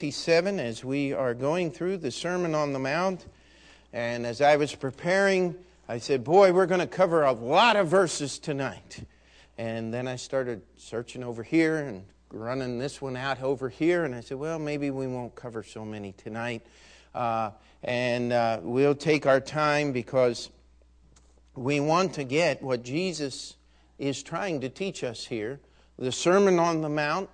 57 as we are going through the Sermon on the Mount. And as I was preparing, I said, Boy, we're going to cover a lot of verses tonight. And then I started searching over here and running this one out over here. And I said, Well, maybe we won't cover so many tonight. Uh, and uh, we'll take our time because we want to get what Jesus is trying to teach us here. The Sermon on the Mount.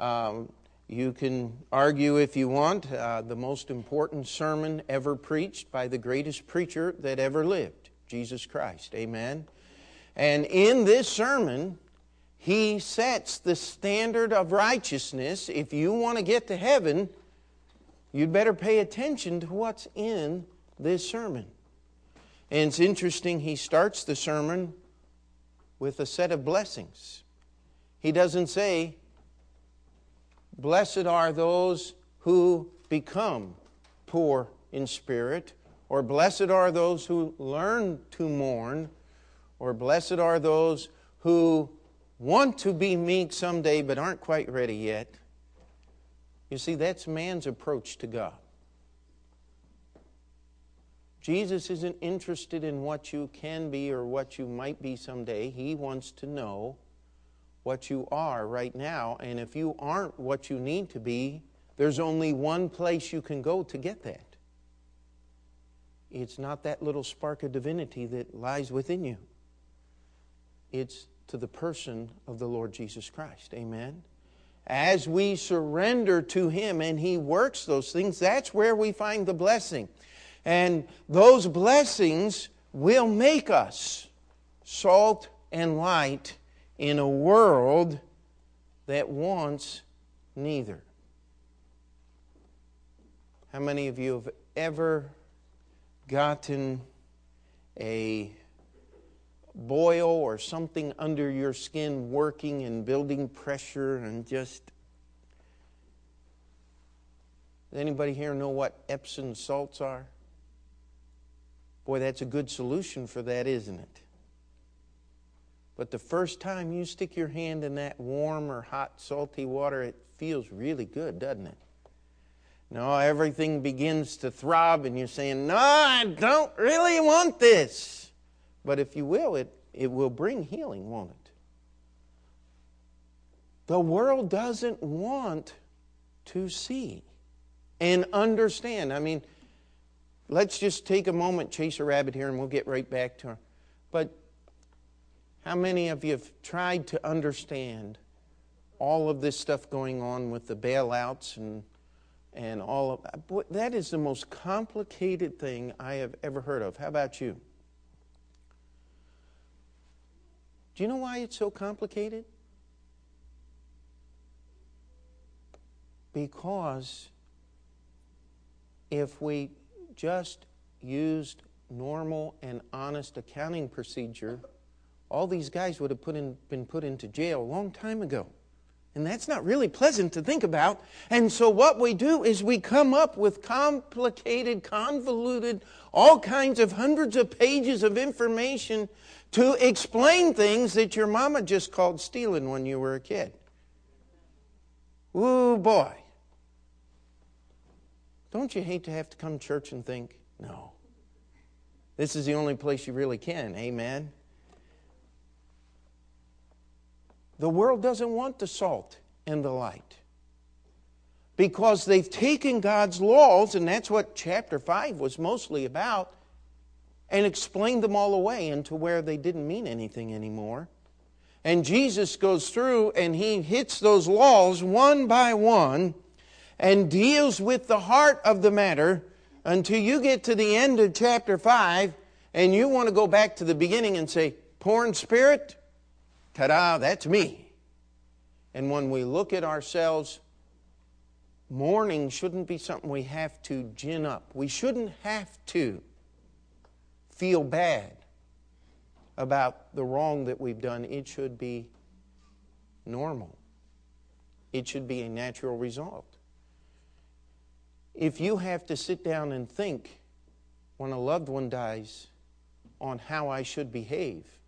Um, you can argue if you want, uh, the most important sermon ever preached by the greatest preacher that ever lived, Jesus Christ. Amen. And in this sermon, he sets the standard of righteousness. If you want to get to heaven, you'd better pay attention to what's in this sermon. And it's interesting, he starts the sermon with a set of blessings. He doesn't say, Blessed are those who become poor in spirit, or blessed are those who learn to mourn, or blessed are those who want to be meek someday but aren't quite ready yet. You see, that's man's approach to God. Jesus isn't interested in what you can be or what you might be someday. He wants to know what you are right now. And if you aren't what you need to be, there's only one place you can go to get that. It's not that little spark of divinity that lies within you, it's to the person of the Lord Jesus Christ. Amen. As we surrender to Him and He works those things, that's where we find the blessing. And those blessings will make us salt and light in a world that wants neither. How many of you have ever gotten a boil or something under your skin working and building pressure and just does anybody here know what Epsom salts are? Boy, that's a good solution for that, isn't it? But the first time you stick your hand in that warm or hot, salty water, it feels really good, doesn't it? No, everything begins to throb, and you're saying, No, I don't really want this. But if you will, it, it will bring healing, won't it? The world doesn't want to see and understand. I mean, let's just take a moment, chase a rabbit here, and we'll get right back to her. But how many of you have tried to understand all of this stuff going on with the bailouts and and all of boy, that is the most complicated thing I have ever heard of. How about you? Do you know why it's so complicated? Because if we just used normal and honest accounting procedure all these guys would have put in, been put into jail a long time ago. And that's not really pleasant to think about. And so, what we do is we come up with complicated, convoluted, all kinds of hundreds of pages of information to explain things that your mama just called stealing when you were a kid. Ooh, boy. Don't you hate to have to come to church and think, no, this is the only place you really can? Amen. The world doesn't want the salt and the light because they've taken God's laws, and that's what chapter 5 was mostly about, and explained them all away into where they didn't mean anything anymore. And Jesus goes through and he hits those laws one by one and deals with the heart of the matter until you get to the end of chapter 5 and you want to go back to the beginning and say, Poor in spirit, Ta da, that's me. And when we look at ourselves, mourning shouldn't be something we have to gin up. We shouldn't have to feel bad about the wrong that we've done. It should be normal, it should be a natural result. If you have to sit down and think when a loved one dies on how I should behave,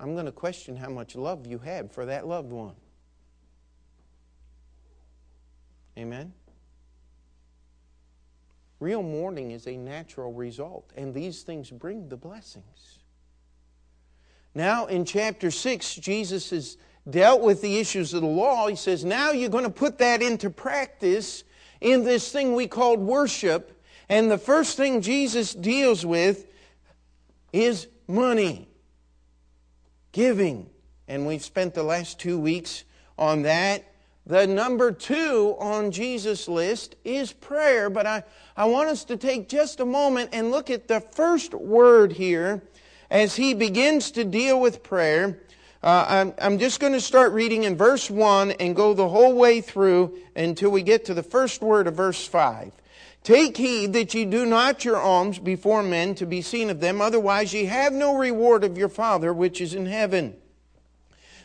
I'm going to question how much love you had for that loved one. Amen? Real mourning is a natural result, and these things bring the blessings. Now, in chapter 6, Jesus has dealt with the issues of the law. He says, Now you're going to put that into practice in this thing we called worship. And the first thing Jesus deals with is money, giving. And we've spent the last two weeks on that. The number two on Jesus' list is prayer, but I, I want us to take just a moment and look at the first word here as he begins to deal with prayer. Uh, I'm, I'm just going to start reading in verse 1 and go the whole way through until we get to the first word of verse 5. Take heed that ye do not your alms before men to be seen of them, otherwise ye have no reward of your Father which is in heaven.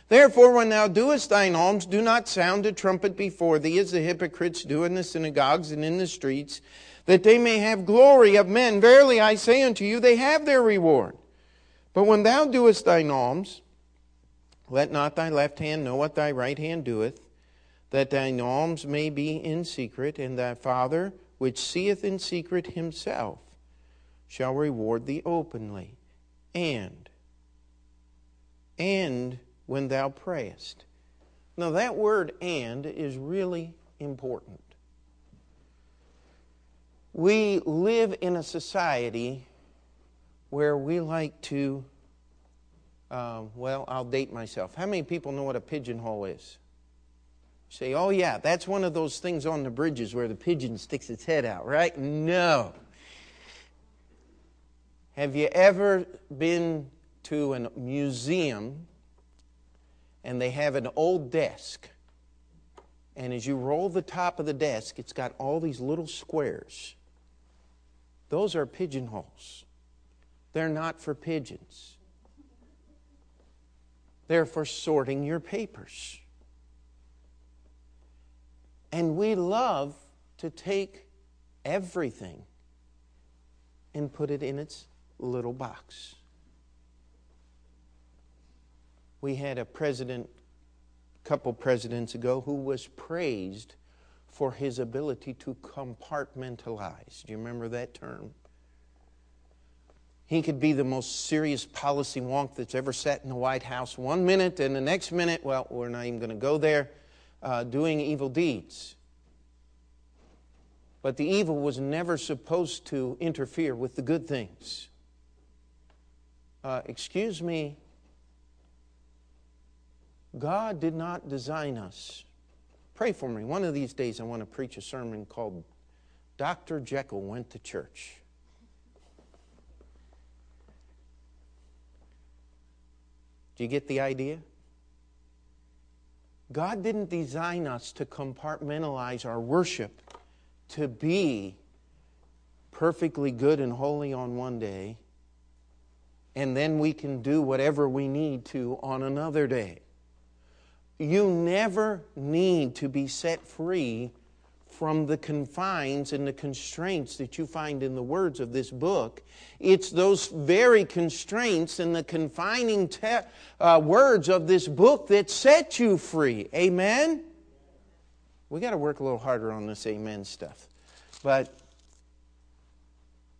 Therefore, when thou doest thine alms, do not sound a trumpet before thee, as the hypocrites do in the synagogues and in the streets, that they may have glory of men. Verily I say unto you, they have their reward. But when thou doest thine alms, let not thy left hand know what thy right hand doeth, that thine alms may be in secret, and thy Father, which seeth in secret himself, shall reward thee openly. And, and when thou prayest. Now, that word and is really important. We live in a society where we like to, uh, well, I'll date myself. How many people know what a pigeonhole is? Say, oh, yeah, that's one of those things on the bridges where the pigeon sticks its head out, right? No. Have you ever been to a museum and they have an old desk. And as you roll the top of the desk, it's got all these little squares. Those are pigeonholes. They're not for pigeons, they're for sorting your papers. And we love to take everything and put it in its little box. we had a president, a couple presidents ago, who was praised for his ability to compartmentalize. Do you remember that term? He could be the most serious policy wonk that's ever sat in the White House one minute, and the next minute, well, we're not even going to go there, uh, doing evil deeds. But the evil was never supposed to interfere with the good things. Uh, excuse me, God did not design us. Pray for me. One of these days, I want to preach a sermon called Dr. Jekyll Went to Church. Do you get the idea? God didn't design us to compartmentalize our worship to be perfectly good and holy on one day, and then we can do whatever we need to on another day. You never need to be set free from the confines and the constraints that you find in the words of this book. It's those very constraints and the confining te- uh, words of this book that set you free. Amen? We got to work a little harder on this amen stuff. But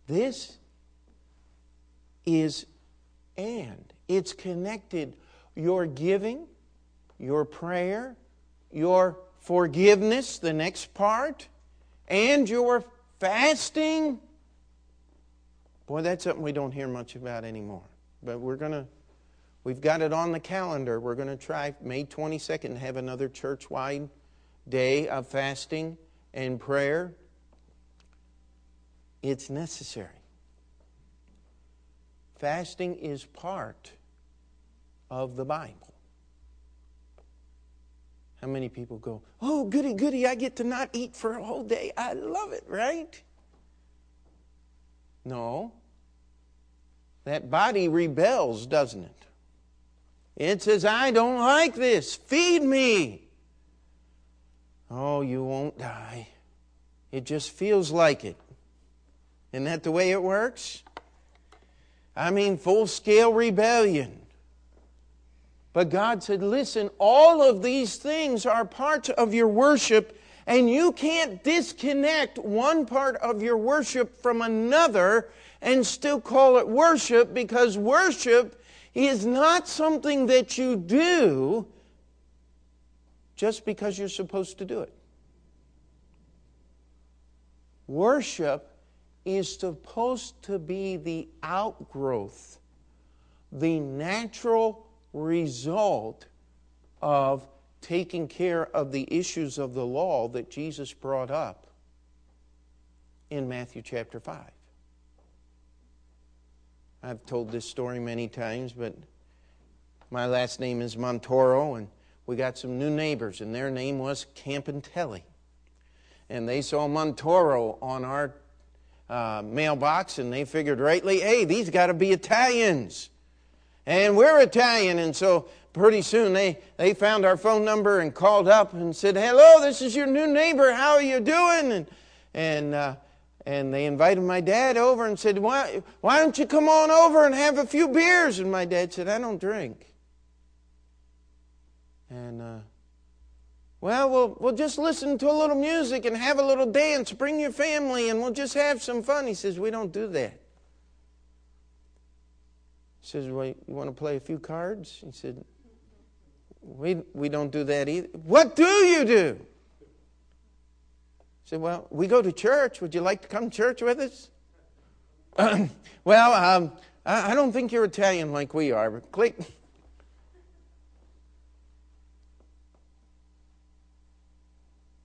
this is and. It's connected. Your giving your prayer, your forgiveness, the next part, and your fasting. Boy, that's something we don't hear much about anymore. But we're going to, we've got it on the calendar. We're going to try May 22nd have another church wide day of fasting and prayer. It's necessary. Fasting is part of the Bible. How many people go, Oh, goody, goody, I get to not eat for a whole day. I love it, right? No. That body rebels, doesn't it? It says, I don't like this. Feed me. Oh, you won't die. It just feels like it. Isn't that the way it works? I mean, full scale rebellion. But God said, listen, all of these things are part of your worship, And you can't disconnect one part of your worship from another and still call it worship because worship is not something that you do just because you're supposed to do it. Worship is supposed to be the outgrowth, the natural result of taking care of the issues of the law that Jesus brought up in Matthew chapter 5. I've told this story many times, but my last name is Montoro, and we got some new neighbors, and their name was Campantelli. And they saw Montoro on our uh, mailbox, and they figured rightly, hey, these got to be Italians. And we're Italian, and so pretty soon they, they found our phone number and called up and said, hello, this is your new neighbor, how are you doing? And, and uh, and they invited my dad over and said, why, why don't you come on over and have a few beers? And my dad said, I don't drink. And, uh, well, well, we'll just listen to a little music and have a little dance. Bring your family and we'll just have some fun. He says, We don't do that. He says, Well, you want to play a few cards? He said, We, we don't do that either. What do you do? He said, Well, we go to church. Would you like to come to church with us? well, um, I, I don't think you're Italian like we are. But click.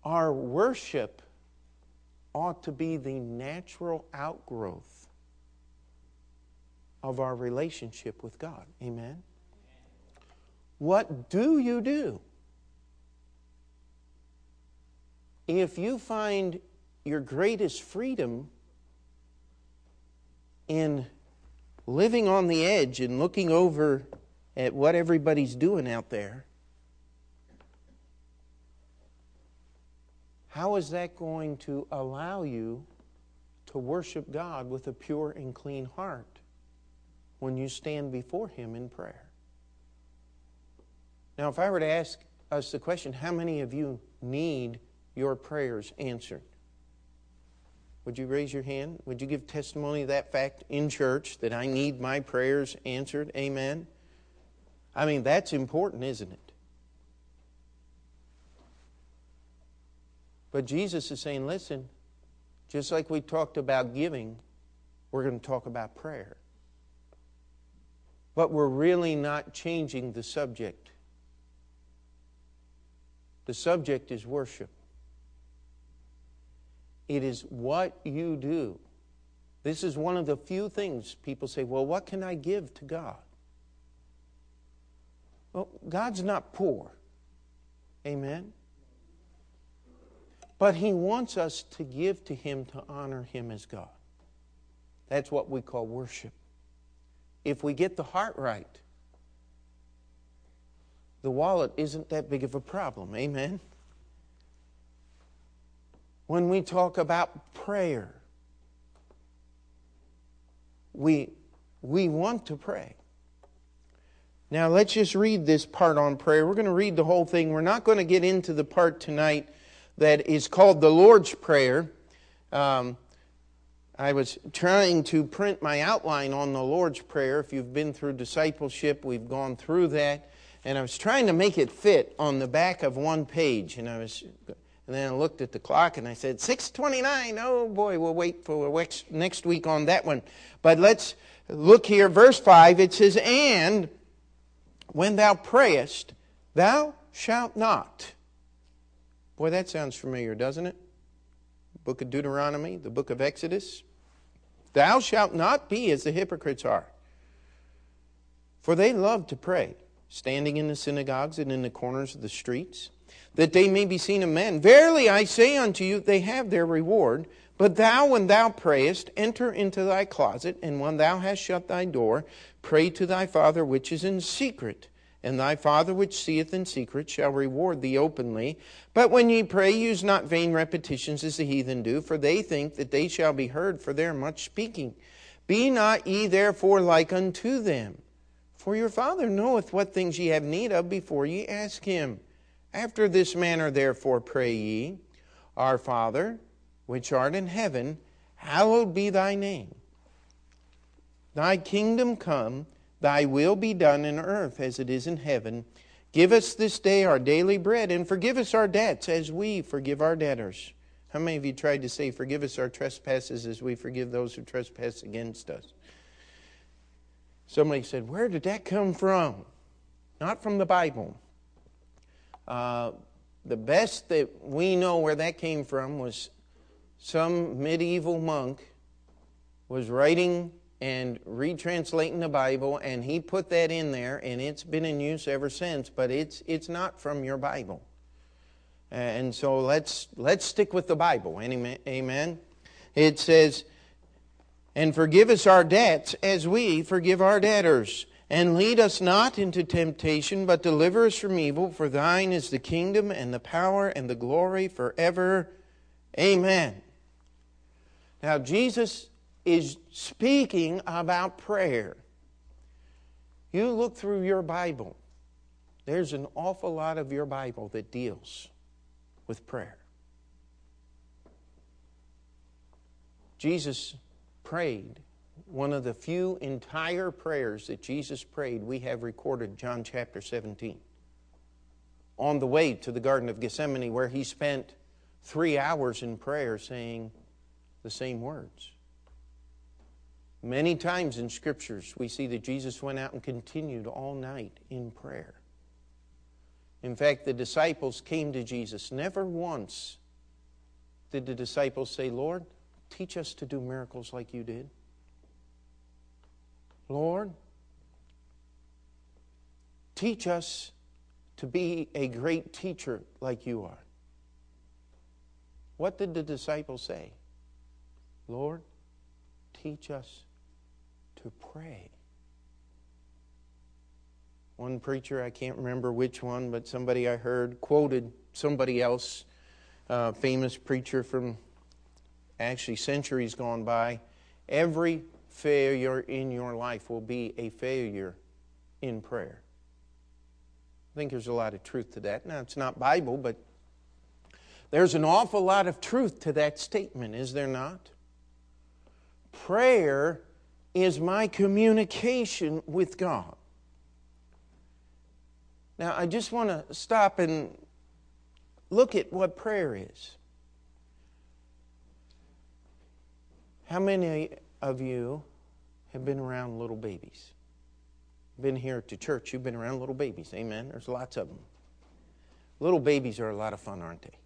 Our worship ought to be the natural outgrowth of our relationship with God. Amen? What do you do? if you find your greatest freedom in living on the edge and looking over at what everybody's doing out there, how is that going to allow you to worship God with a pure and clean heart when you stand before Him in prayer? Now, if I were to ask us the question, how many of you need your prayers answered? Would you raise your hand? Would you give testimony of that fact in church that I need my prayers answered? Amen. I mean, that's important, isn't it? But Jesus is saying, listen, just like we talked about giving, we're going to talk about prayer. But we're really not changing the subject. The subject is worship. It is what you do. This is one of the few things people say, well, what can I give to God? Well, God's not poor. Amen? But He wants us to give to Him to honor Him as God. That's what we call worship. If we get the heart right, the wallet isn't that big of a problem. Amen? when we talk about prayer. We, we want to pray. Now, let's just read this part on prayer. We're going to read the whole thing. We're not going to get into the part tonight that is called the Lord's Prayer. Um, I was trying to print my outline on the Lord's Prayer. If you've been through discipleship, we've gone through that. And I was trying to make it fit on the back of one page. And I was and then I looked at the clock and I said, 629. Oh boy, we'll wait for next week on that one. But let's look here, verse 5. It says, And when thou prayest, thou shalt not. Boy, that sounds familiar, doesn't it? Book of Deuteronomy, the book of Exodus. Thou shalt not be as the hypocrites are. For they love to pray, standing in the synagogues and in the corners of the streets that they may be seen of men. Verily I say unto you, they have their reward. But thou, when thou prayest, enter into thy closet, and when thou hast shut thy door, pray to thy Father which is in secret. And thy Father which seeth in secret shall reward thee openly. But when ye pray, use not vain repetitions as the heathen do, for they think that they shall be heard for their much speaking. Be not ye therefore like unto them. For your Father knoweth what things ye have need of before ye ask him. After this manner, therefore, pray ye Our Father, which art in heaven, hallowed be thy name. Thy kingdom come, thy will be done in earth as it is in heaven. Give us this day our daily bread, and forgive us our debts as we forgive our debtors. How many of you tried to say, Forgive us our trespasses as we forgive those who trespass against us? Somebody said, Where did that come from? Not from the Bible. Uh, the best that we know where that came from was some medieval monk was writing and retranslating the Bible, and he put that in there, and it's been in use ever since. But it's it's not from your Bible, and so let's let's stick with the Bible. Amen. It says, "And forgive us our debts, as we forgive our debtors." And lead us not into temptation, but deliver us from evil. For thine is the kingdom and the power and the glory forever. Amen. Now, Jesus is speaking about prayer. You look through your Bible, there's an awful lot of your Bible that deals with prayer. Jesus prayed one of the few entire prayers that Jesus prayed, we have recorded John chapter 17. On the way to the Garden of Gethsemane, where he spent three hours in prayer saying the same words. Many times in scriptures, we see that Jesus went out and continued all night in prayer. In fact, the disciples came to Jesus. Never once did the disciples say, Lord, teach us to do miracles like you did. Lord, teach us to be a great teacher like you are. What did the disciples say? Lord, teach us to pray. One preacher, I can't remember which one, but somebody I heard quoted somebody else, a famous preacher from actually centuries gone by. Every failure in your life will be a failure in prayer. I think there's a lot of truth to that. Now, it's not Bible, but there's an awful lot of truth to that statement, is there not? Prayer is my communication with God. Now, I just want to stop and look at what prayer is. How many of you have been around little babies? Been here to church, you've been around little babies. Amen. There's lots of them. Little babies are a lot of fun, aren't they?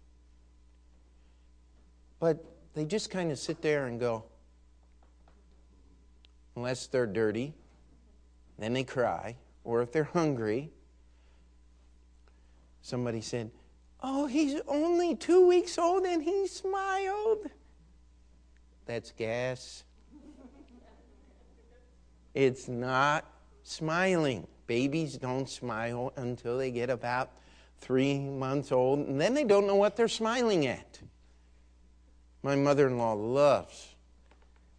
But they just kind of sit there and go, unless they're dirty, then they cry, or if they're hungry. Somebody said, Oh, he's only two weeks old and he smiled. That's gas. It's not smiling. Babies don't smile until they get about three months old, and then they don't know what they're smiling at. My mother in law loves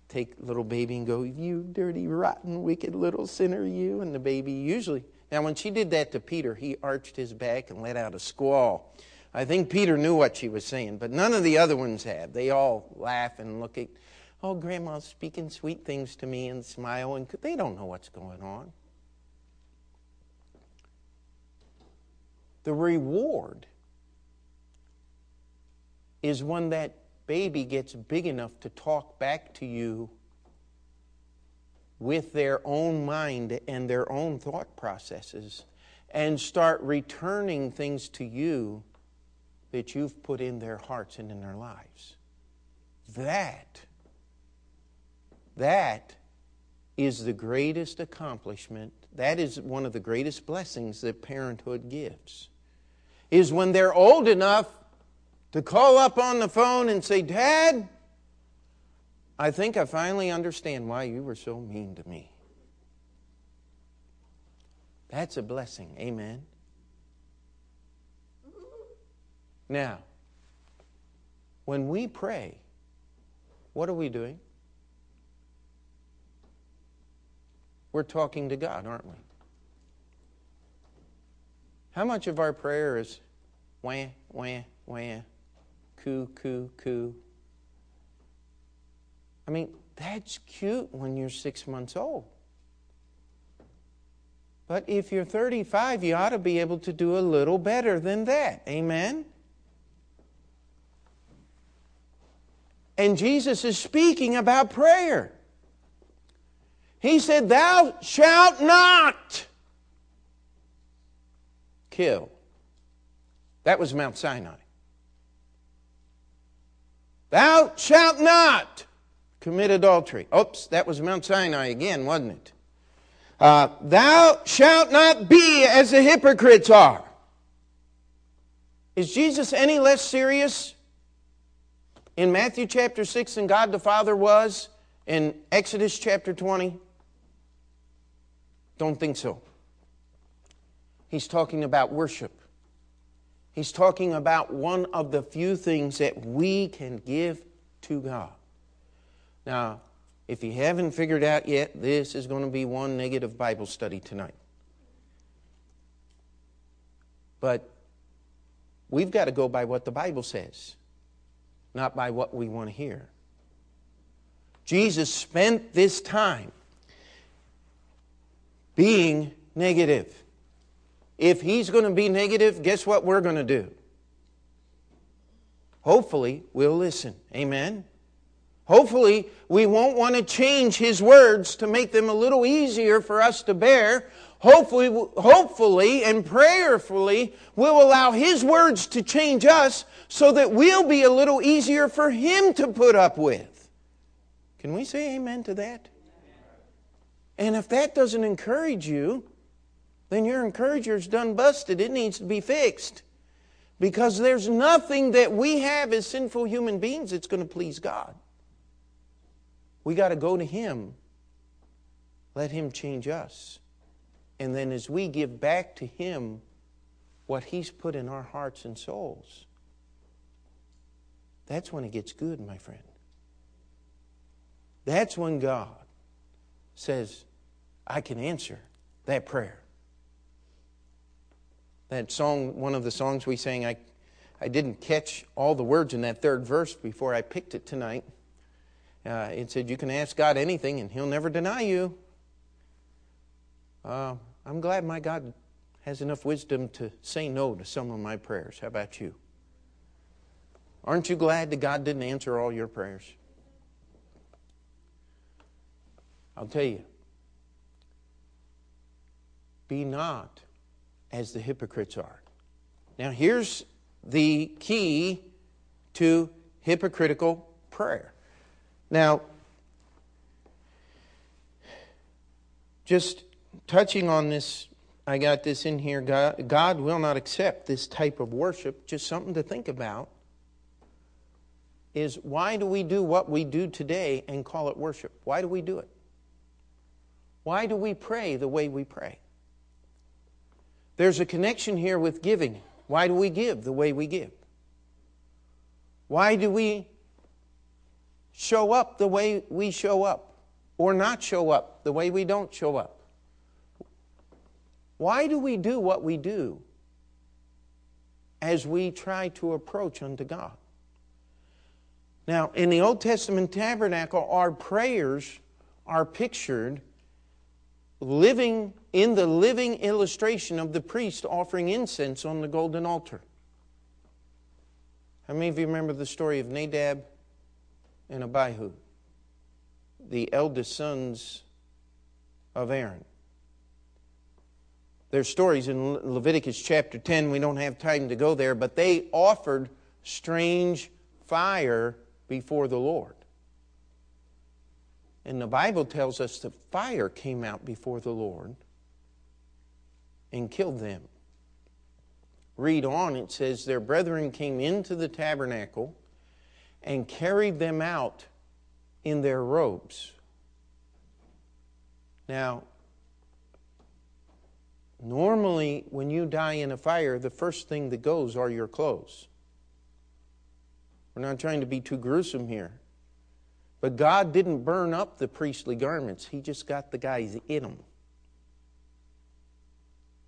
take little baby and go, You dirty, rotten, wicked little sinner, you. And the baby usually. Now, when she did that to Peter, he arched his back and let out a squall. I think Peter knew what she was saying, but none of the other ones have. They all laugh and look at Oh, Grandma's speaking sweet things to me and smile, and they don't know what's going on. The reward is one that baby gets big enough to talk back to you with their own mind and their own thought processes and start returning things to you that you've put in their hearts and in their lives. That that is the greatest accomplishment. That is one of the greatest blessings that parenthood gives. Is when they're old enough to call up on the phone and say, Dad, I think I finally understand why you were so mean to me. That's a blessing. Amen. Now, when we pray, what are we doing? We're talking to God, aren't we? How much of our prayer is wah, wah, wah, coo, coo, coo. I mean, that's cute when you're six months old. But if you're 35, you ought to be able to do a little better than that. Amen? And Jesus is speaking about prayer. He said, Thou shalt not kill. That was Mount Sinai. Thou shalt not commit adultery. Oops, that was Mount Sinai again, wasn't it? Uh, Thou shalt not be as the hypocrites are. Is Jesus any less serious in Matthew chapter 6 than God the Father was in Exodus chapter 20? Don't think so. He's talking about worship. He's talking about one of the few things that we can give to God. Now, if you haven't figured out yet, this is going to be one negative Bible study tonight. But we've got to go by what the Bible says, not by what we want to hear. Jesus spent this time being negative. If he's going to be negative, guess what we're going to do? Hopefully, we'll listen. Amen. Hopefully, we won't want to change His words to make them a little easier for us to bear. Hopefully, hopefully and prayerfully, we'll allow His words to change us so that we'll be a little easier for Him to put up with. Can we say amen to that? And if that doesn't encourage you, then your encourager's done busted. It needs to be fixed. Because there's nothing that we have as sinful human beings that's going to please God. We got to go to Him. Let Him change us. And then as we give back to Him what He's put in our hearts and souls, that's when it gets good, my friend. That's when God says, I can answer that prayer. That song, one of the songs we sang, I, I didn't catch all the words in that third verse before I picked it tonight. Uh, it said, You can ask God anything and He'll never deny you. Uh, I'm glad my God has enough wisdom to say no to some of my prayers. How about you? Aren't you glad that God didn't answer all your prayers? I'll tell you. Be not as the hypocrites are. Now, here's the key to hypocritical prayer now, just touching on this, I got this in here. God, God will not accept this type of worship. Just something to think about is why do we do what we do today and call it worship? Why do we do it? Why do we pray the way we pray? There's a connection here with giving. Why do we give the way we give? Why do we show up the way we show up or not show up the way we don't show up? Why do we do what we do as we try to approach unto God? Now, in the Old Testament tabernacle, our prayers are pictured living in the living illustration of the priest offering incense on the golden altar. How many of you remember the story of Nadab and Abihu, the eldest sons of Aaron. There's stories in Leviticus chapter 10. We don't have time to go there, but they offered strange fire before the Lord. And the Bible tells us that fire came out before the Lord and killed them. Read on, it says, Their brethren came into the tabernacle and carried them out in their robes. Now, normally when you die in a fire, the first thing that goes are your clothes. We're not trying to be too gruesome here. But God didn't burn up the priestly garments, He just got the guys in them.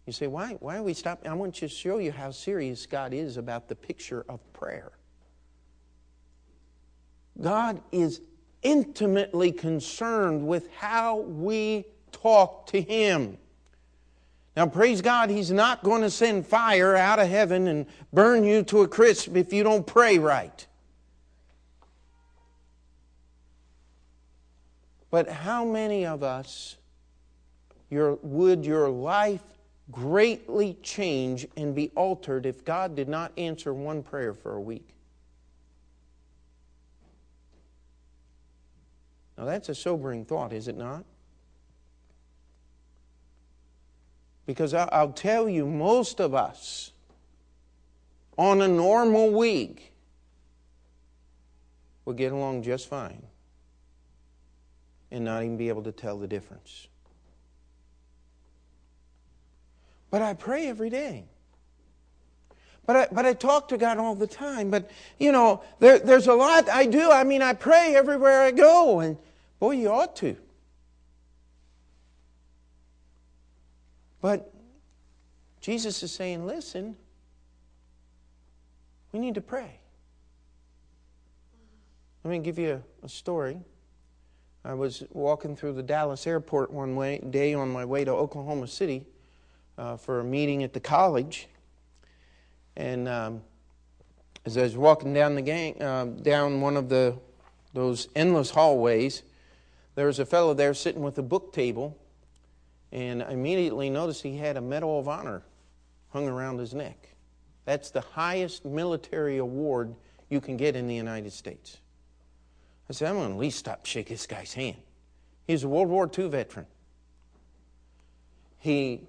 You say, why, why are we stopping? I want to show you how serious God is about the picture of prayer. God is intimately concerned with how we talk to Him. Now, praise God, He's not going to send fire out of heaven and burn you to a crisp if you don't pray right. But how many of us your, would your life greatly change and be altered if God did not answer one prayer for a week? Now, that's a sobering thought, is it not? Because I'll tell you, most of us, on a normal week, will get along just fine and not even be able to tell the difference. But I pray every day. But I, but I talk to God all the time. But, you know, there, there's a lot I do. I mean, I pray everywhere I go. And, boy, you ought to. But Jesus is saying, listen, we need to pray. Let me give you a, a story. I was walking through the Dallas airport one way, day on my way to Oklahoma City uh, for a meeting at the college. And um, as I was walking down the gang, uh, down one of the those endless hallways, there was a fellow there sitting with a book table, and I immediately noticed he had a Medal of Honor hung around his neck. That's the highest military award you can get in the United States. I said, I'm going to at least stop shake this guy's hand. He's a World War II veteran. He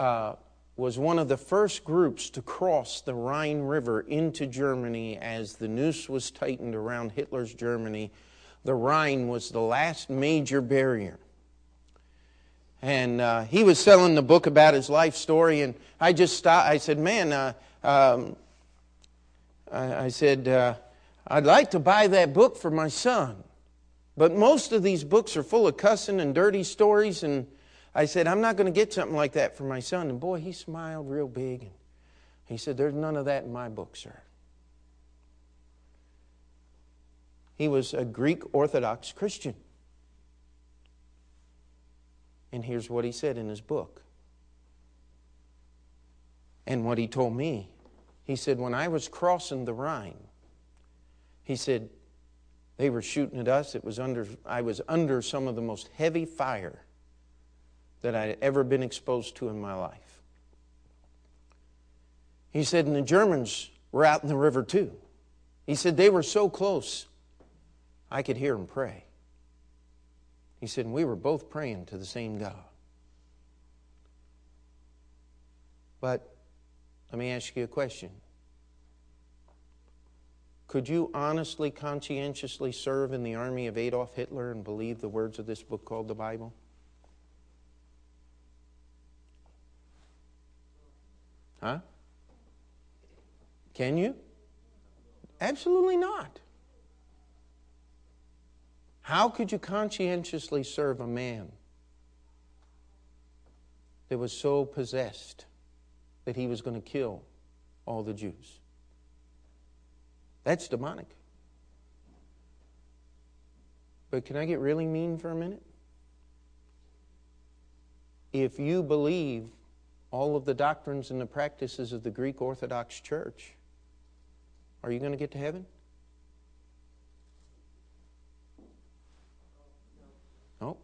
uh, was one of the first groups to cross the Rhine River into Germany as the noose was tightened around Hitler's Germany. The Rhine was the last major barrier. And uh, he was selling the book about his life story, and I just stopped. I said, Man, uh, um, I, I, said, uh, I'd like to buy that book for my son. But most of these books are full of cussing and dirty stories, and I said, I'm not going to get something like that for my son. And boy, he smiled real big. And he said, There's none of that in my book, sir. He was a Greek Orthodox Christian. And here's what he said in his book. And what he told me. He said, When I was crossing the Rhine, he said, they were shooting at us. It was under, I was under some of the most heavy fire that I had ever been exposed to in my life. He said, and the Germans were out in the river too. He said, they were so close, I could hear them pray. He said, and we were both praying to the same God. But let me ask you a question. Could you honestly, conscientiously serve in the army of Adolf Hitler and believe the words of this book called the Bible? Huh? Can you? Absolutely not. How could you conscientiously serve a man that was so possessed that he was going to kill all the Jews? That's demonic. But can I get really mean for a minute? If you believe all of the doctrines and the practices of the Greek Orthodox Church, are you going to get to heaven? No.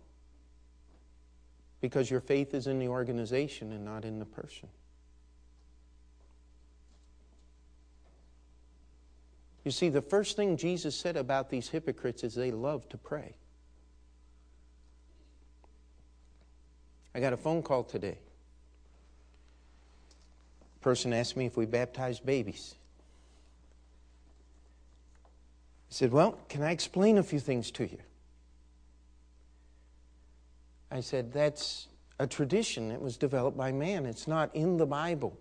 Because your faith is in the organization and not in the person. You see, the first thing Jesus said about these hypocrites is they love to pray. I got a phone call today A person asked me if we baptize babies. I said, Well, can I explain a few things to you? I said, That's a tradition that was developed by man. It's not in the Bible.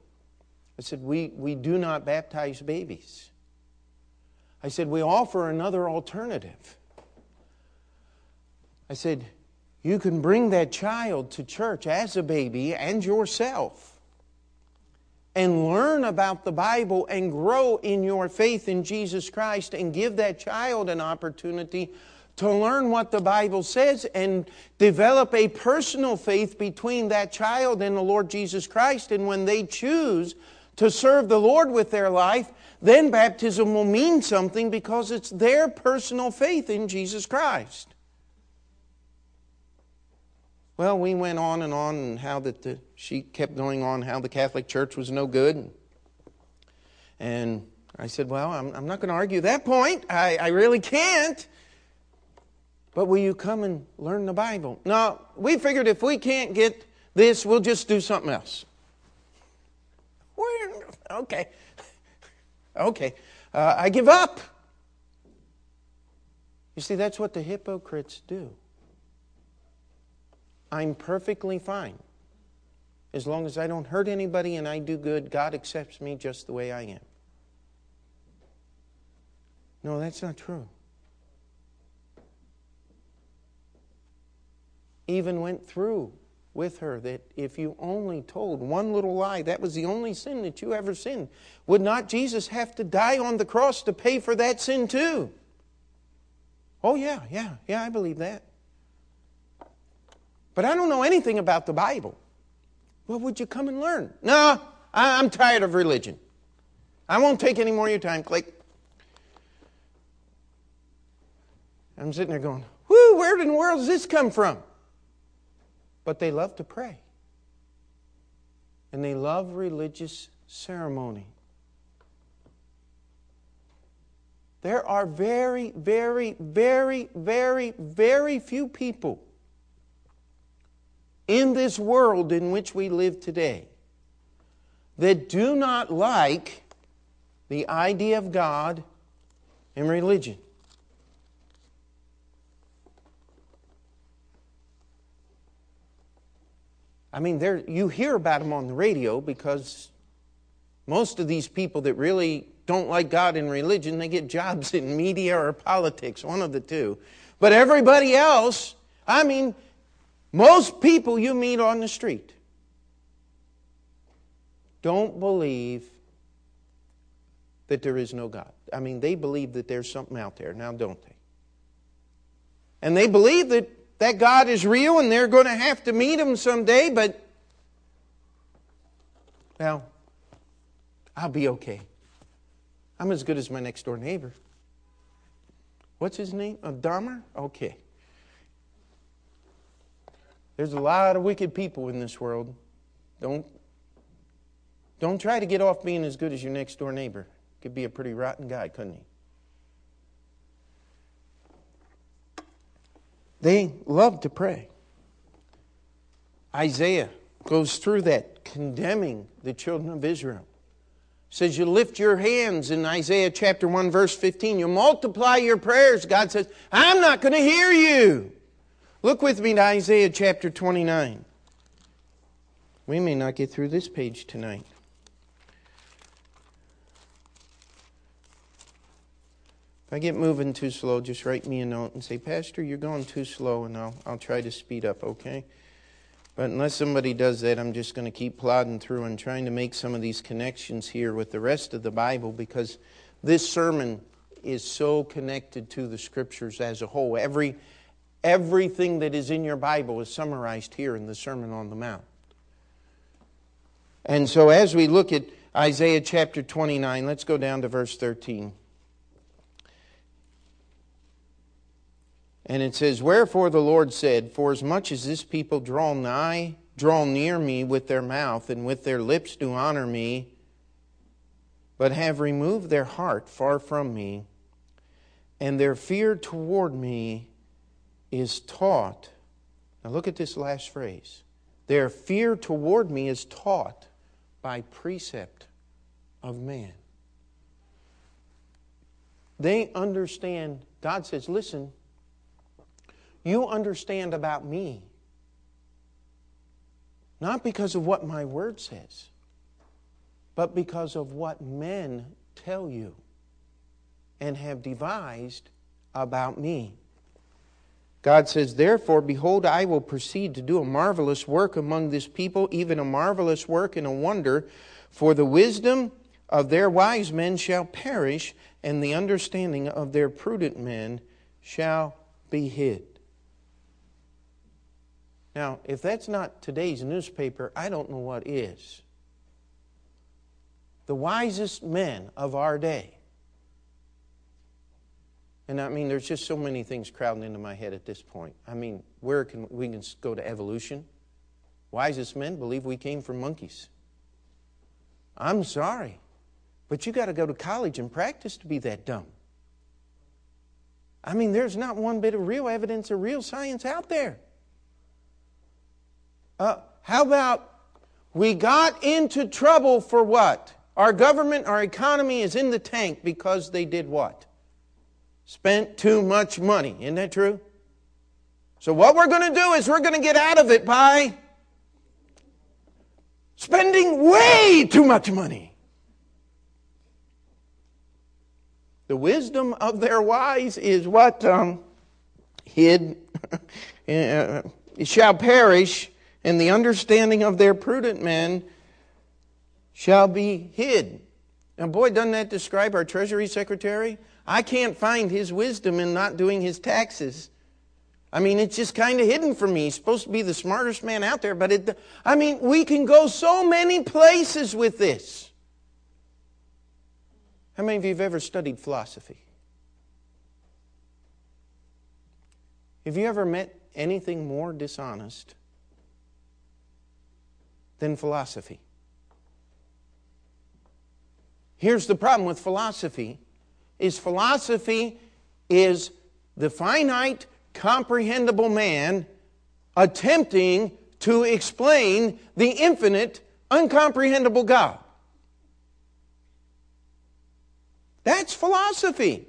I said, We, we do not baptize babies. I said, We offer another alternative. I said, You can bring that child to church as a baby and yourself and learn about the Bible and grow in your faith in Jesus Christ and give that child an opportunity to learn what the Bible says and develop a personal faith between that child and the Lord Jesus Christ. And when they choose to serve the Lord with their life, then baptism will mean something because it's their personal faith in Jesus Christ. Well, we went on and on, and how that the, she kept going on how the Catholic Church was no good. And I said, Well, I'm, I'm not going to argue that point. I, I really can't. But will you come and learn the Bible? No, we figured if we can't get this, we'll just do something else. Okay. Okay. Uh, I give up. You see, that's what the hypocrites do. I'm perfectly fine. As long as I don't hurt anybody and I do good, God accepts me just the way I am. No, that's not true. Even went through with her that if you only told one little lie, that was the only sin that you ever sinned, would not Jesus have to die on the cross to pay for that sin too? Oh, yeah, yeah, yeah, I believe that. But I don't know anything about the Bible. Well, would you come and learn? No, I'm tired of religion. I won't take any more of your time. Click. I'm sitting there going, whoo, where in the world does this come from? But they love to pray. And they love religious ceremony. There are very, very, very, very, very few people in this world in which we live today that do not like the idea of God and religion. I mean, there, you hear about them on the radio because most of these people that really don't like God and religion, they get jobs in media or politics, one of the two. But everybody else, I mean, most people you meet on the street don't believe that there is no God. I mean, they believe that there's something out there, now don't they? And they believe that that God is real and they're going to have to meet him someday, but, well, I'll be okay. I'm as good as my next door neighbor. What's his name? A Dahmer? Okay. There's a lot of wicked people in this world. Don't, don't try to get off being as good as your next door neighbor. Could be a pretty rotten guy, couldn't he? They love to pray. Isaiah goes through that, condemning the children of Israel. Says you lift your hands in Isaiah chapter 1, verse 15. You multiply your prayers. God says, I'm not going to hear you. Look with me to Isaiah chapter 29. We may not get through this page tonight. If I get moving too slow, just write me a note and say, Pastor, you're going too slow, and I'll, I'll try to speed up, okay? But unless somebody does that, I'm just going to keep plodding through and trying to make some of these connections here with the rest of the Bible because this sermon is so connected to the scriptures as a whole. Every Everything that is in your Bible is summarized here in the Sermon on the Mount. And so, as we look at Isaiah chapter 29, let's go down to verse 13. And it says, Wherefore the Lord said, For as much as this people draw nigh, draw near me with their mouth, and with their lips do honor me, but have removed their heart far from me, and their fear toward me is taught. Now look at this last phrase. Their fear toward me is taught by precept of man. They understand, God says, listen, you understand about me. Not because of what my word says, but because of what men tell you and have devised about me. God says, Therefore, behold, I will proceed to do a marvelous work among this people, even a marvelous work and a wonder, For the wisdom of their wise men shall perish, and the understanding of their prudent men shall be hid. Now, if that's not today's newspaper, I don't know what is. The wisest men of our day. And I mean, there's just so many things crowding into my head at this point. I mean, where can we can go to evolution? Wisest men believe we came from monkeys. I'm sorry, but you got to go to college and practice to be that dumb. I mean, there's not one bit of real evidence or real science out there. Uh, how about we got into trouble for what? Our government, our economy is in the tank because they did what? Spent too much money. Isn't that true? So, what we're going to do is we're going to get out of it by spending way too much money. The wisdom of their wise is what um, hid uh, shall perish, and the understanding of their prudent men shall be hid. And boy, doesn't that describe our Treasury Secretary? I can't find his wisdom in not doing his taxes. I mean, it's just kind of hidden from me. He's supposed to be the smartest man out there, but it, I mean, we can go so many places with this. How many of you have ever studied philosophy? Have you ever met anything more dishonest than philosophy. Here's the problem with philosophy is philosophy is the finite comprehensible man attempting to explain the infinite uncomprehendable God. That's philosophy.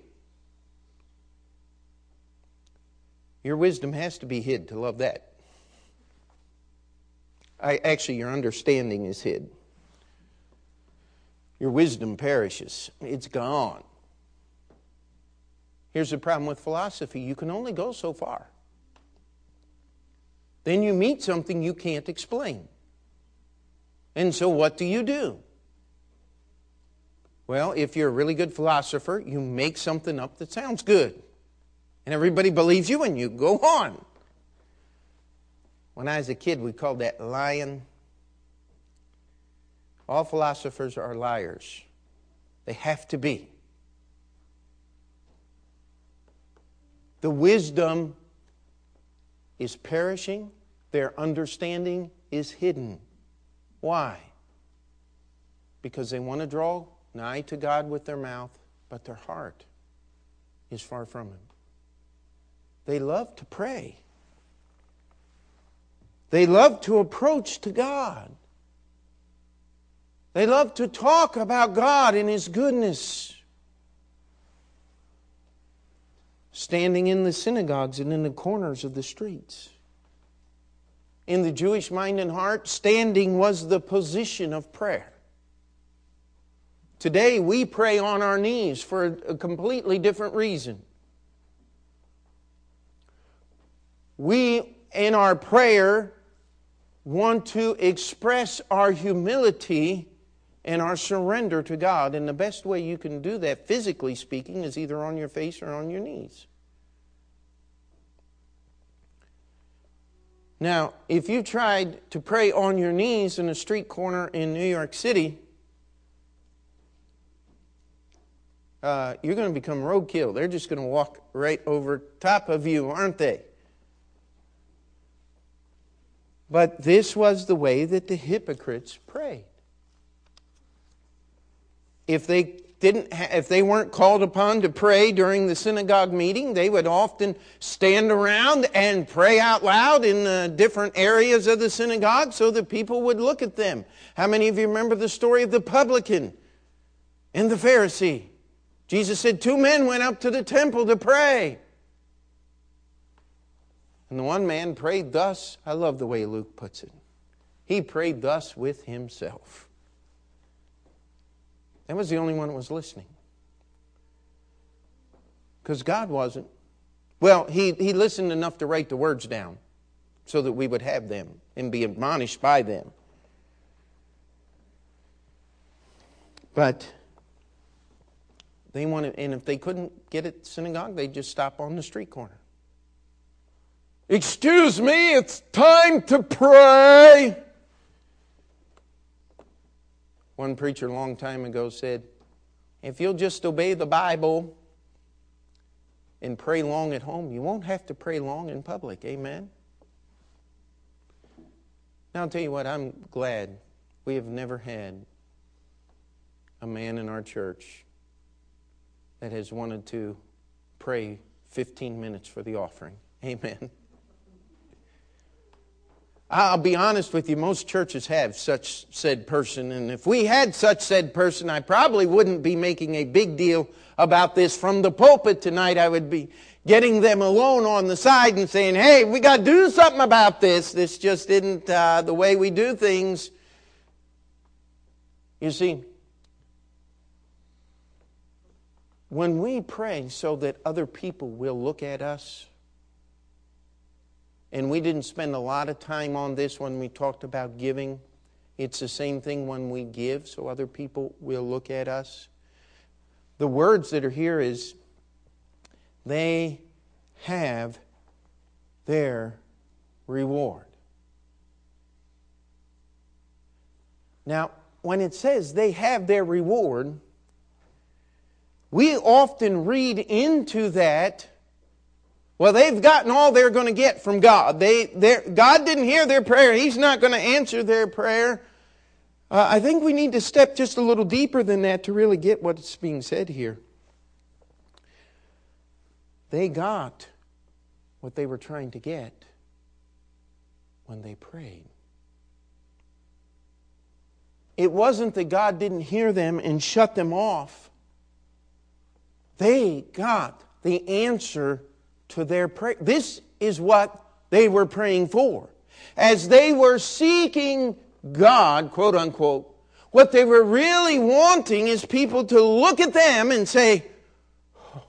Your wisdom has to be hid to love that. I, actually, your understanding is hid. Your wisdom perishes, it's gone. Here's the problem with philosophy you can only go so far. Then you meet something you can't explain. And so, what do you do? Well, if you're a really good philosopher, you make something up that sounds good. And everybody believes you, and you go on. When I was a kid, we called that lying. All philosophers are liars. They have to be. The wisdom is perishing, their understanding is hidden. Why? Because they want to draw nigh to God with their mouth, but their heart is far from Him. They love to pray. They love to approach to God. They love to talk about God and His goodness. Standing in the synagogues and in the corners of the streets. In the Jewish mind and heart, standing was the position of prayer. Today, we pray on our knees for a completely different reason. We, in our prayer, want to express our humility and our surrender to God. And the best way you can do that, physically speaking, is either on your face or on your knees. Now, if you tried to pray on your knees in a street corner in New York City, uh, you're going to become roadkill. They're just going to walk right over top of you, aren't they? But this was the way that the hypocrites prayed. If they didn't ha- if they weren't called upon to pray during the synagogue meeting, they would often stand around and pray out loud in the different areas of the synagogue so that people would look at them. How many of you remember the story of the publican and the Pharisee? Jesus said two men went up to the temple to pray. And the one man prayed thus. I love the way Luke puts it. He prayed thus with himself. That was the only one that was listening. Because God wasn't. Well, he, he listened enough to write the words down so that we would have them and be admonished by them. But they wanted, and if they couldn't get it synagogue, they'd just stop on the street corner. Excuse me, it's time to pray. One preacher a long time ago said, If you'll just obey the Bible and pray long at home, you won't have to pray long in public. Amen? Now, I'll tell you what, I'm glad we have never had a man in our church that has wanted to pray 15 minutes for the offering. Amen. I'll be honest with you, most churches have such said person, and if we had such said person, I probably wouldn't be making a big deal about this from the pulpit tonight. I would be getting them alone on the side and saying, hey, we got to do something about this. This just isn't uh, the way we do things. You see, when we pray so that other people will look at us, and we didn't spend a lot of time on this when we talked about giving. It's the same thing when we give, so other people will look at us. The words that are here is they have their reward. Now, when it says they have their reward, we often read into that well, they've gotten all they're going to get from God. They, God didn't hear their prayer. He's not going to answer their prayer. Uh, I think we need to step just a little deeper than that to really get what's being said here. They got what they were trying to get when they prayed. It wasn't that God didn't hear them and shut them off. They got the answer to their prayer. This is what they were praying for. As they were seeking God, quote unquote, what they were really wanting is people to look at them and say, oh,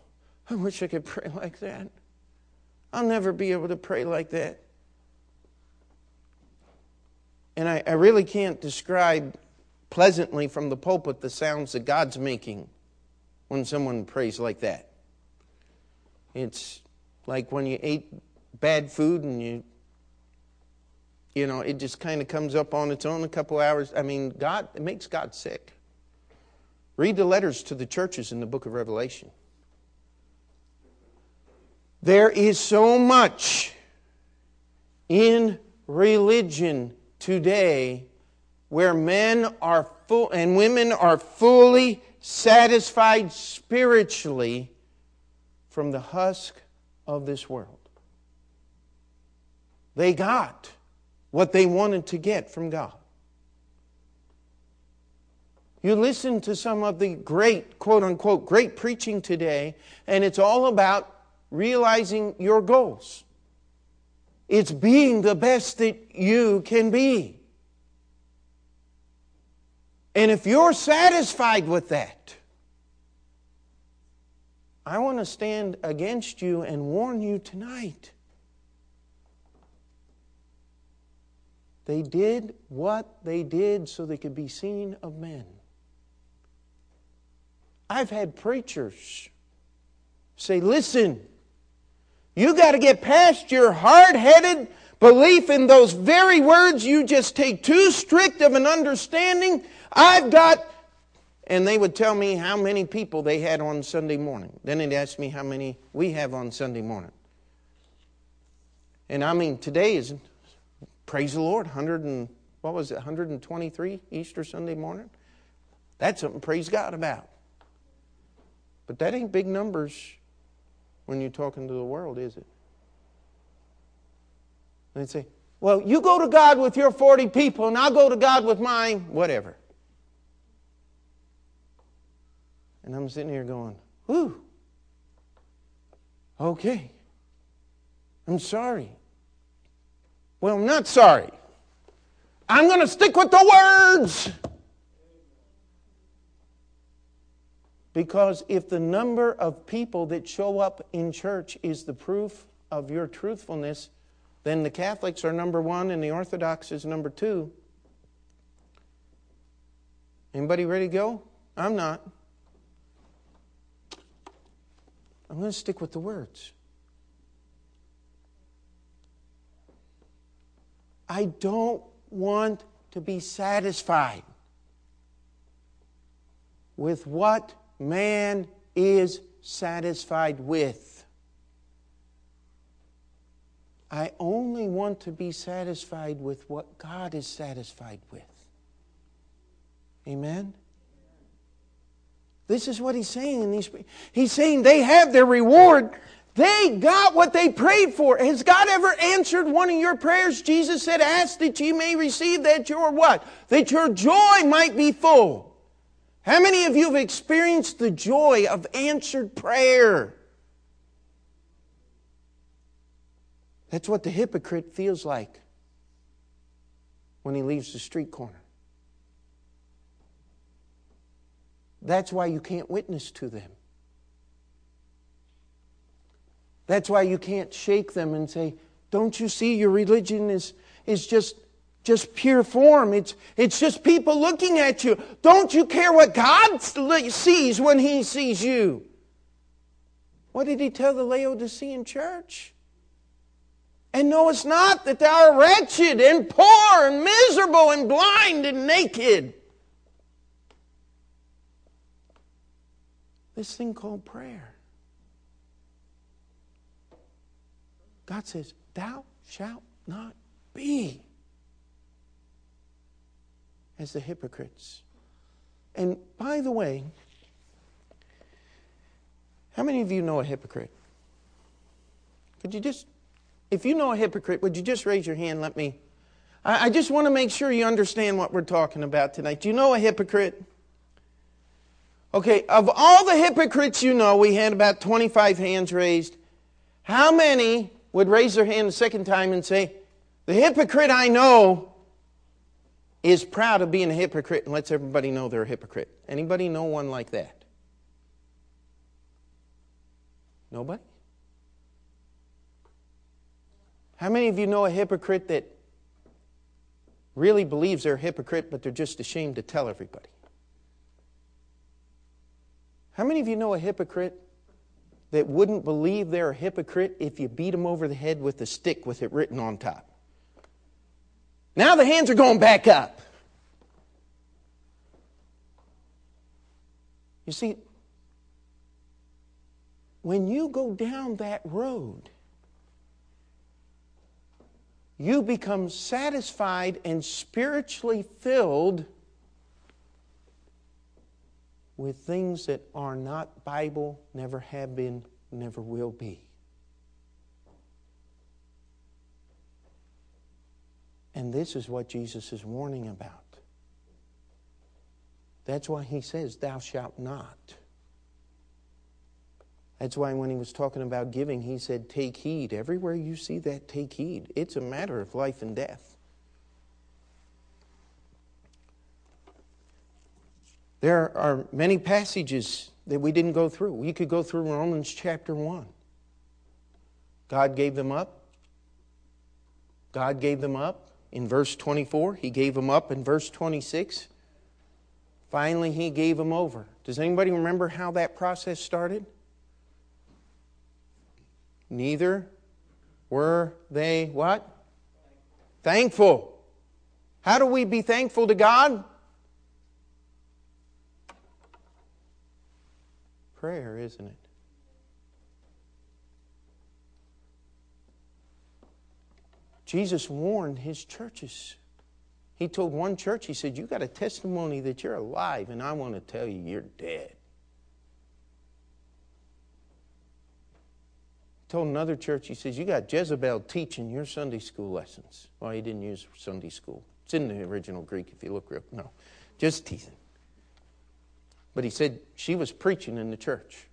I wish I could pray like that. I'll never be able to pray like that. And I, I really can't describe pleasantly from the pulpit the sounds that God's making when someone prays like that. It's like when you ate bad food and you you know it just kind of comes up on its own a couple hours. I mean god it makes god sick. Read the letters to the churches in the book of revelation. There is so much in religion today where men are full and women are fully satisfied spiritually from the husk of this world. They got what they wanted to get from God. You listen to some of the great, quote unquote, great preaching today, and it's all about realizing your goals. It's being the best that you can be. And if you're satisfied with that, I want to stand against you and warn you tonight. They did what they did so they could be seen of men. I've had preachers say, listen, you got to get past your hard headed belief in those very words you just take too strict of an understanding. I've got and they would tell me how many people they had on Sunday morning. Then they'd ask me how many we have on Sunday morning. And I mean, today is, praise the Lord, 100 and, what was it, 123 Easter Sunday morning? That's something praise God about. But that ain't big numbers when you're talking to the world, is it? They'd say, well, you go to God with your 40 people, and I'll go to God with mine, whatever. And I'm sitting here going, whew, okay, I'm sorry. Well, I'm not sorry. I'm going to stick with the words. Because if the number of people that show up in church is the proof of your truthfulness, then the Catholics are number one and the Orthodox is number two. Anybody ready to go? I'm not. I'm going to stick with the words. I don't want to be satisfied with what man is satisfied with. I only want to be satisfied with what God is satisfied with. Amen? This is what he's saying in these. He's saying they have their reward. They got what they prayed for. Has God ever answered one of your prayers? Jesus said, Ask that ye may receive that your what? That your joy might be full. How many of you have experienced the joy of answered prayer? That's what the hypocrite feels like when he leaves the street corner. That's why you can't witness to them. That's why you can't shake them and say, Don't you see your religion is, is just, just pure form? It's, it's just people looking at you. Don't you care what God sees when He sees you? What did He tell the Laodicean church? And know it's not that thou art wretched and poor and miserable and blind and naked. This thing called prayer. God says, Thou shalt not be as the hypocrites. And by the way, how many of you know a hypocrite? Could you just if you know a hypocrite, would you just raise your hand? Let me. I, just want to make sure you understand what we're talking about tonight. Do you know a hypocrite? Okay, of all the hypocrites you know, we had about 25 hands raised. How many would raise their hand a second time and say, The hypocrite I know is proud of being a hypocrite and lets everybody know they're a hypocrite? Anybody know one like that? Nobody? How many of you know a hypocrite that really believes they're a hypocrite, but they're just ashamed to tell everybody? How many of you know a hypocrite that wouldn't believe they're a hypocrite if you beat them over the head with a stick with it written on top? Now the hands are going back up. You see, when you go down that road, you become satisfied and spiritually filled with things that are not Bible, never have been, never will be. And this is what Jesus is warning about. That's why he says, Thou shalt not. That's why when he was talking about giving, he said, Take heed. Everywhere you see that, take heed. It's a matter of life and death. There are many passages that we didn't go through. We could go through Romans chapter 1. God gave them up. God gave them up in verse 24. He gave them up in verse 26. Finally, He gave them over. Does anybody remember how that process started? Neither were they what? Thankful. How do we be thankful to God? Prayer, isn't it? Jesus warned his churches. He told one church, he said, You got a testimony that you're alive, and I want to tell you you're dead. told another church, he says, You got Jezebel teaching your Sunday school lessons. Well, he didn't use Sunday school. It's in the original Greek if you look real. No, just teasing. But he said she was preaching in the church.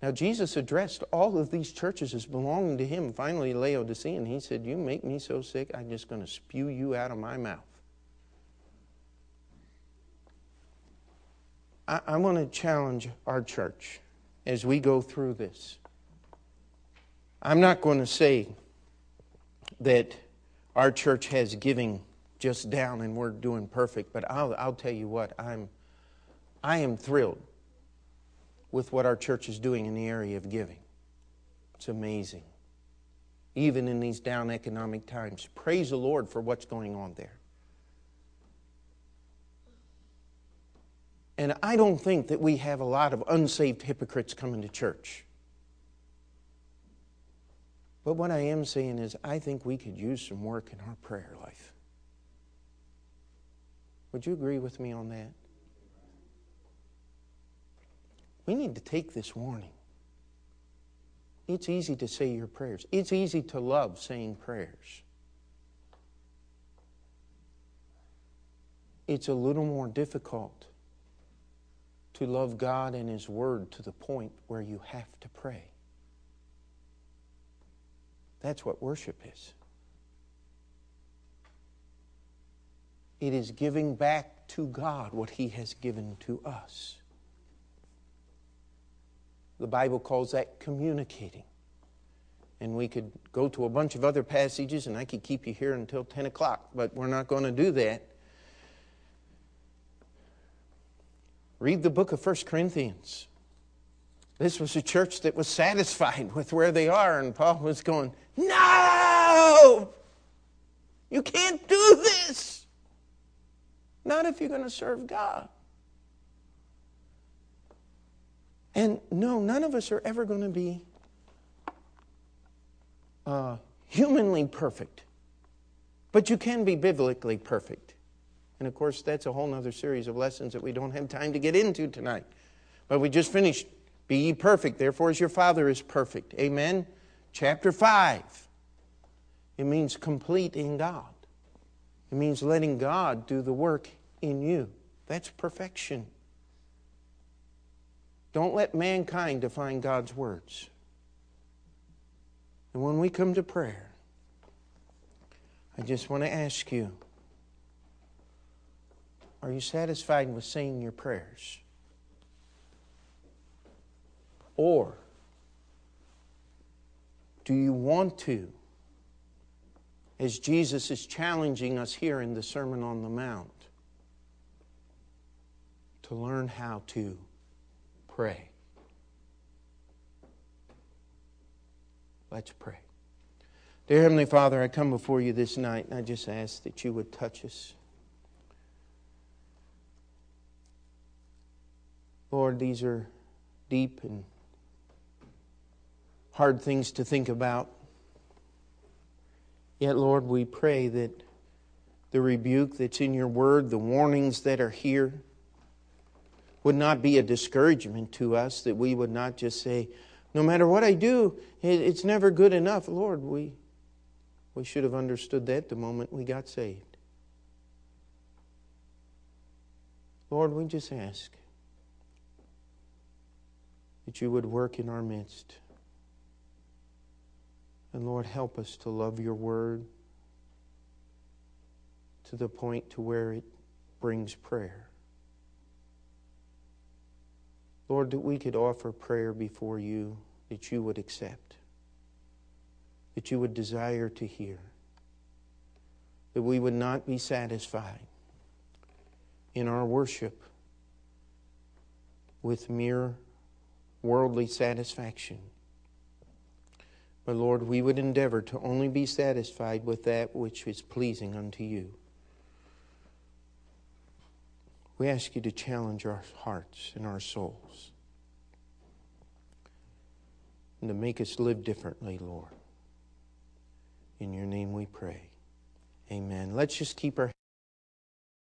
Now, Jesus addressed all of these churches as belonging to him. Finally, Laodicea, and he said, You make me so sick, I'm just going to spew you out of my mouth. I, I want to challenge our church as we go through this. I'm not going to say that our church has giving just down and we're doing perfect. But I'll, I'll tell you what, I'm, I am thrilled with what our church is doing in the area of giving. It's amazing. Even in these down economic times. Praise the Lord for what's going on there. And I don't think that we have a lot of unsaved hypocrites coming to church. But what I am saying is, I think we could use some work in our prayer life. Would you agree with me on that? We need to take this warning. It's easy to say your prayers, it's easy to love saying prayers. It's a little more difficult to love God and His Word to the point where you have to pray. That's what worship is. It is giving back to God what He has given to us. The Bible calls that communicating. And we could go to a bunch of other passages, and I could keep you here until 10 o'clock, but we're not going to do that. Read the book of 1 Corinthians. This was a church that was satisfied with where they are, and Paul was going, No! You can't do this! Not if you're going to serve God. And no, none of us are ever going to be uh, humanly perfect. But you can be biblically perfect. And of course, that's a whole other series of lessons that we don't have time to get into tonight. But we just finished Be ye perfect, therefore, as your Father is perfect. Amen. Chapter 5. It means complete in God, it means letting God do the work in you. That's perfection. Don't let mankind define God's words. And when we come to prayer, I just want to ask you are you satisfied with saying your prayers? Or do you want to, as Jesus is challenging us here in the Sermon on the Mount, to learn how to pray? Let's pray. Dear Heavenly Father, I come before you this night and I just ask that you would touch us. Lord, these are deep and hard things to think about. Yet, Lord, we pray that the rebuke that's in your word, the warnings that are here, would not be a discouragement to us, that we would not just say, no matter what I do, it's never good enough. Lord, we, we should have understood that the moment we got saved. Lord, we just ask that you would work in our midst. And Lord, help us to love your word to the point to where it brings prayer. Lord, that we could offer prayer before you that you would accept, that you would desire to hear, that we would not be satisfied in our worship with mere worldly satisfaction. But Lord, we would endeavor to only be satisfied with that which is pleasing unto you. We ask you to challenge our hearts and our souls and to make us live differently, Lord. In your name we pray. Amen. Let's just keep our